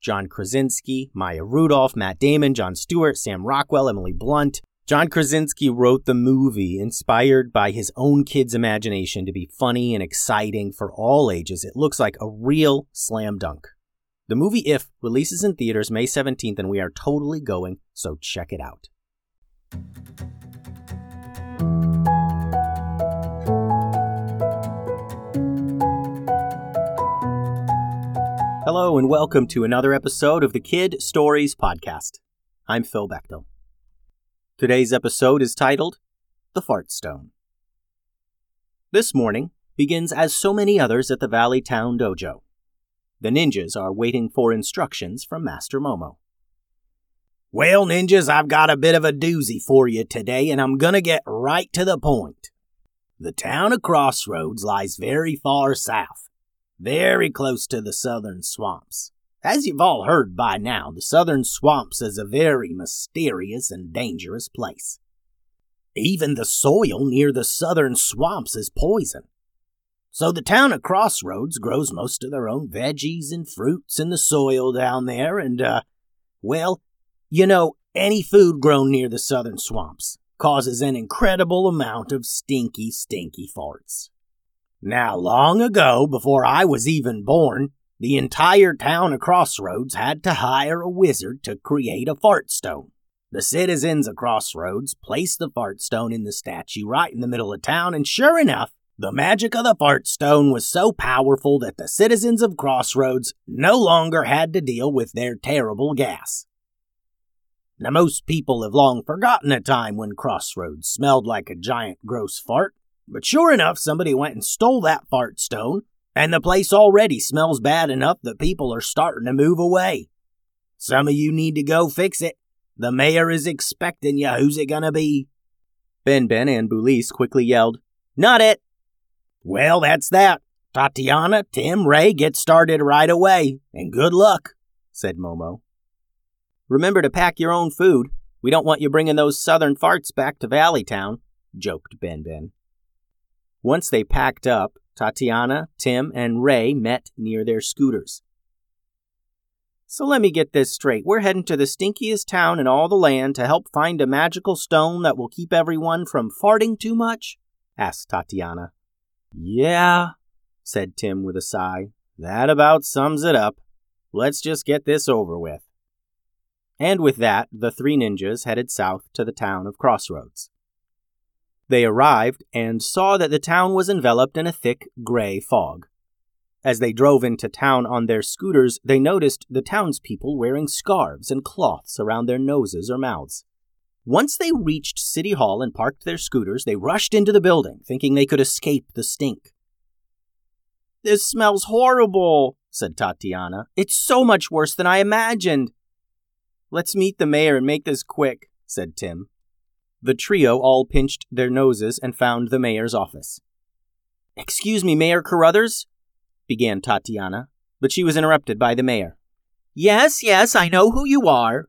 John Krasinski, Maya Rudolph, Matt Damon, Jon Stewart, Sam Rockwell, Emily Blunt. John Krasinski wrote the movie inspired by his own kid's imagination to be funny and exciting for all ages. It looks like a real slam dunk. The movie If releases in theaters May 17th, and we are totally going, so check it out. Hello, and welcome to another episode of the Kid Stories Podcast. I'm Phil Bechtel. Today's episode is titled The Fart Stone. This morning begins as so many others at the Valley Town Dojo. The ninjas are waiting for instructions from Master Momo. Well, ninjas, I've got a bit of a doozy for you today, and I'm gonna get right to the point. The town of Crossroads lies very far south very close to the southern swamps. As you've all heard by now, the southern swamps is a very mysterious and dangerous place. Even the soil near the southern swamps is poison. So the town of Crossroads grows most of their own veggies and fruits in the soil down there, and, uh, well, you know, any food grown near the southern swamps causes an incredible amount of stinky, stinky farts. Now, long ago, before I was even born, the entire town of Crossroads had to hire a wizard to create a fart stone. The citizens of Crossroads placed the fart stone in the statue right in the middle of town, and sure enough, the magic of the fart stone was so powerful that the citizens of Crossroads no longer had to deal with their terrible gas. Now, most people have long forgotten a time when Crossroads smelled like a giant gross fart, but sure enough, somebody went and stole that fart stone, and the place already smells bad enough that people are starting to move away. Some of you need to go fix it. The mayor is expecting you. Who's it gonna be? Ben Ben and Boulise quickly yelled, Not it! Well, that's that. Tatiana, Tim, Ray, get started right away, and good luck, said Momo. Remember to pack your own food. We don't want you bringing those southern farts back to Valley Town, joked Ben Ben. Once they packed up, Tatiana, Tim, and Ray met near their scooters. So let me get this straight. We're heading to the stinkiest town in all the land to help find a magical stone that will keep everyone from farting too much? asked Tatiana. Yeah, said Tim with a sigh. That about sums it up. Let's just get this over with. And with that, the three ninjas headed south to the town of Crossroads. They arrived and saw that the town was enveloped in a thick gray fog. As they drove into town on their scooters, they noticed the townspeople wearing scarves and cloths around their noses or mouths. Once they reached City Hall and parked their scooters, they rushed into the building, thinking they could escape the stink. This smells horrible, said Tatiana. It's so much worse than I imagined. Let's meet the mayor and make this quick, said Tim. The trio all pinched their noses and found the mayor's office. Excuse me, Mayor Carruthers, began Tatiana, but she was interrupted by the mayor. Yes, yes, I know who you are,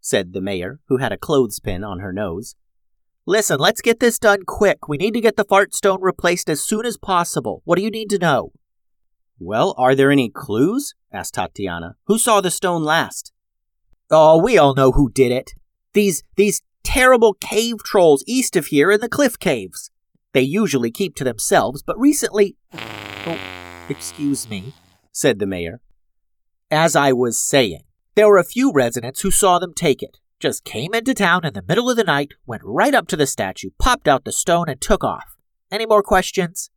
said the mayor, who had a clothespin on her nose. Listen, let's get this done quick. We need to get the fart stone replaced as soon as possible. What do you need to know? Well, are there any clues? asked Tatiana. Who saw the stone last? Oh, we all know who did it. These these terrible cave trolls east of here in the cliff caves. They usually keep to themselves, but recently. Oh, excuse me, said the mayor. As I was saying, there were a few residents who saw them take it. just came into town in the middle of the night, went right up to the statue, popped out the stone, and took off. Any more questions?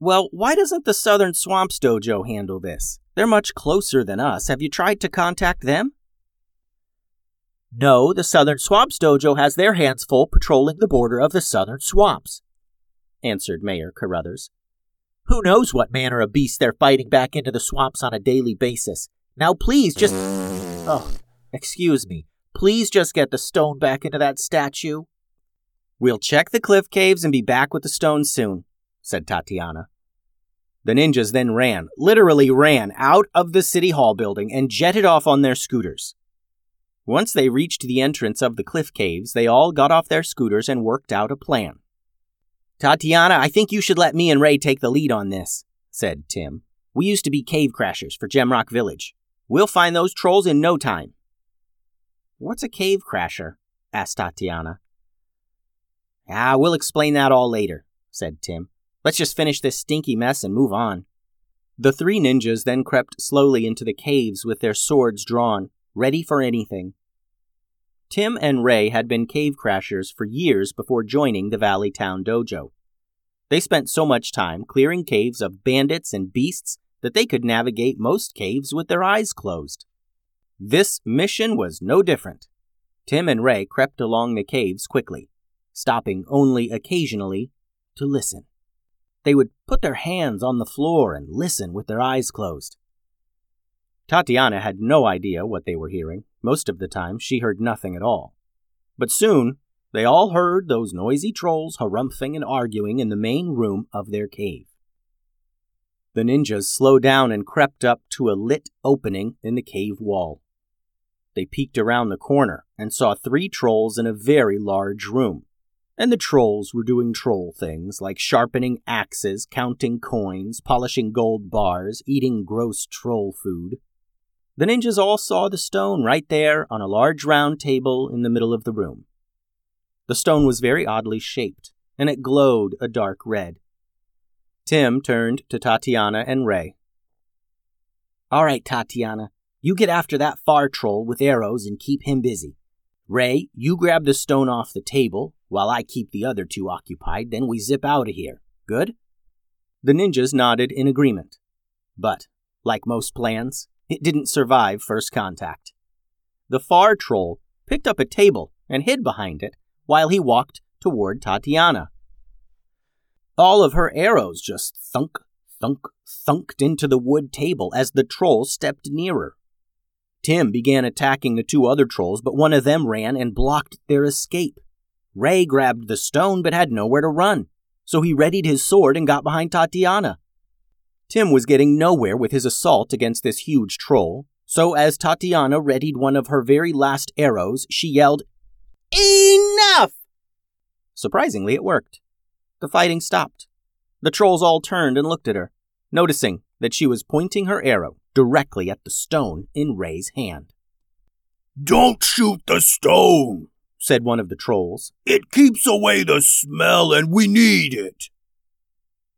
Well, why doesn't the Southern Swamps Dojo handle this? They're much closer than us. Have you tried to contact them? No, the Southern Swamps Dojo has their hands full patrolling the border of the Southern Swamps, answered Mayor Carruthers. Who knows what manner of beasts they're fighting back into the swamps on a daily basis. Now, please just. Oh, excuse me. Please just get the stone back into that statue. We'll check the cliff caves and be back with the stone soon, said Tatiana. The ninjas then ran, literally ran, out of the City Hall building and jetted off on their scooters. Once they reached the entrance of the cliff caves, they all got off their scooters and worked out a plan. Tatiana, I think you should let me and Ray take the lead on this, said Tim. We used to be cave crashers for Gemrock Village. We'll find those trolls in no time. What's a cave crasher? asked Tatiana. Ah, we'll explain that all later, said Tim. Let's just finish this stinky mess and move on. The three ninjas then crept slowly into the caves with their swords drawn, ready for anything. Tim and Ray had been cave crashers for years before joining the Valley Town Dojo. They spent so much time clearing caves of bandits and beasts that they could navigate most caves with their eyes closed. This mission was no different. Tim and Ray crept along the caves quickly, stopping only occasionally to listen. They would put their hands on the floor and listen with their eyes closed. Tatiana had no idea what they were hearing. Most of the time, she heard nothing at all. But soon, they all heard those noisy trolls harumphing and arguing in the main room of their cave. The ninjas slowed down and crept up to a lit opening in the cave wall. They peeked around the corner and saw three trolls in a very large room. And the trolls were doing troll things like sharpening axes, counting coins, polishing gold bars, eating gross troll food. The ninjas all saw the stone right there on a large round table in the middle of the room. The stone was very oddly shaped, and it glowed a dark red. Tim turned to Tatiana and Ray. All right, Tatiana, you get after that far troll with arrows and keep him busy. Ray, you grab the stone off the table while I keep the other two occupied, then we zip out of here. Good? The ninjas nodded in agreement. But, like most plans, it didn't survive first contact. The far troll picked up a table and hid behind it while he walked toward Tatiana. All of her arrows just thunk, thunk, thunked into the wood table as the troll stepped nearer. Tim began attacking the two other trolls, but one of them ran and blocked their escape. Ray grabbed the stone but had nowhere to run, so he readied his sword and got behind Tatiana. Tim was getting nowhere with his assault against this huge troll, so as Tatiana readied one of her very last arrows, she yelled, Enough! Surprisingly, it worked. The fighting stopped. The trolls all turned and looked at her, noticing that she was pointing her arrow directly at the stone in Ray's hand. Don't shoot the stone, said one of the trolls. It keeps away the smell and we need it.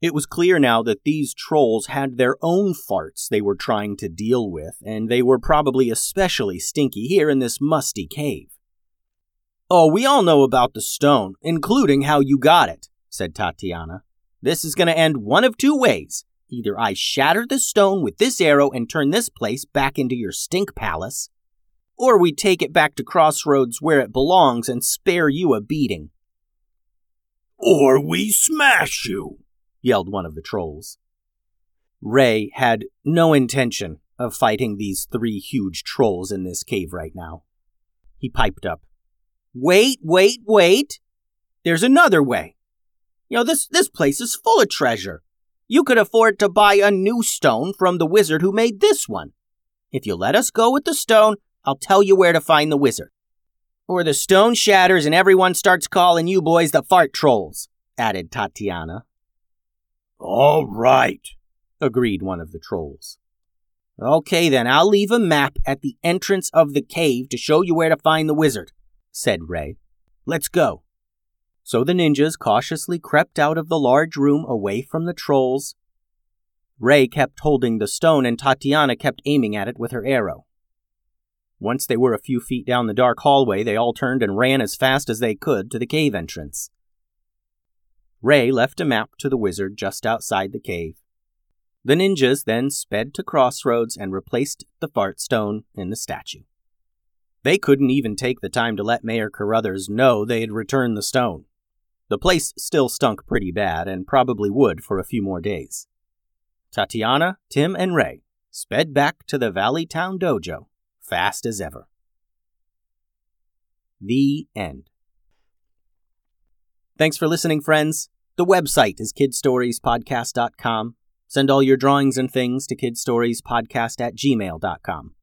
It was clear now that these trolls had their own farts they were trying to deal with, and they were probably especially stinky here in this musty cave. Oh, we all know about the stone, including how you got it, said Tatiana. This is going to end one of two ways. Either I shatter the stone with this arrow and turn this place back into your stink palace, or we take it back to Crossroads where it belongs and spare you a beating. Or we smash you, yelled one of the trolls. Ray had no intention of fighting these three huge trolls in this cave right now. He piped up. Wait, wait, wait! There's another way. You know, this, this place is full of treasure. You could afford to buy a new stone from the wizard who made this one. If you let us go with the stone, I'll tell you where to find the wizard. Or the stone shatters and everyone starts calling you boys the fart trolls, added Tatiana. All right, agreed one of the trolls. Okay, then I'll leave a map at the entrance of the cave to show you where to find the wizard, said Ray. Let's go. So the ninjas cautiously crept out of the large room away from the trolls. Ray kept holding the stone and Tatiana kept aiming at it with her arrow. Once they were a few feet down the dark hallway, they all turned and ran as fast as they could to the cave entrance. Ray left a map to the wizard just outside the cave. The ninjas then sped to Crossroads and replaced the fart stone in the statue. They couldn't even take the time to let Mayor Carruthers know they had returned the stone. The place still stunk pretty bad and probably would for a few more days. Tatiana, Tim, and Ray sped back to the Valley Town Dojo fast as ever. The end. Thanks for listening, friends. The website is kidstoriespodcast.com. Send all your drawings and things to kidstoriespodcast at gmail.com.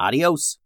Adios.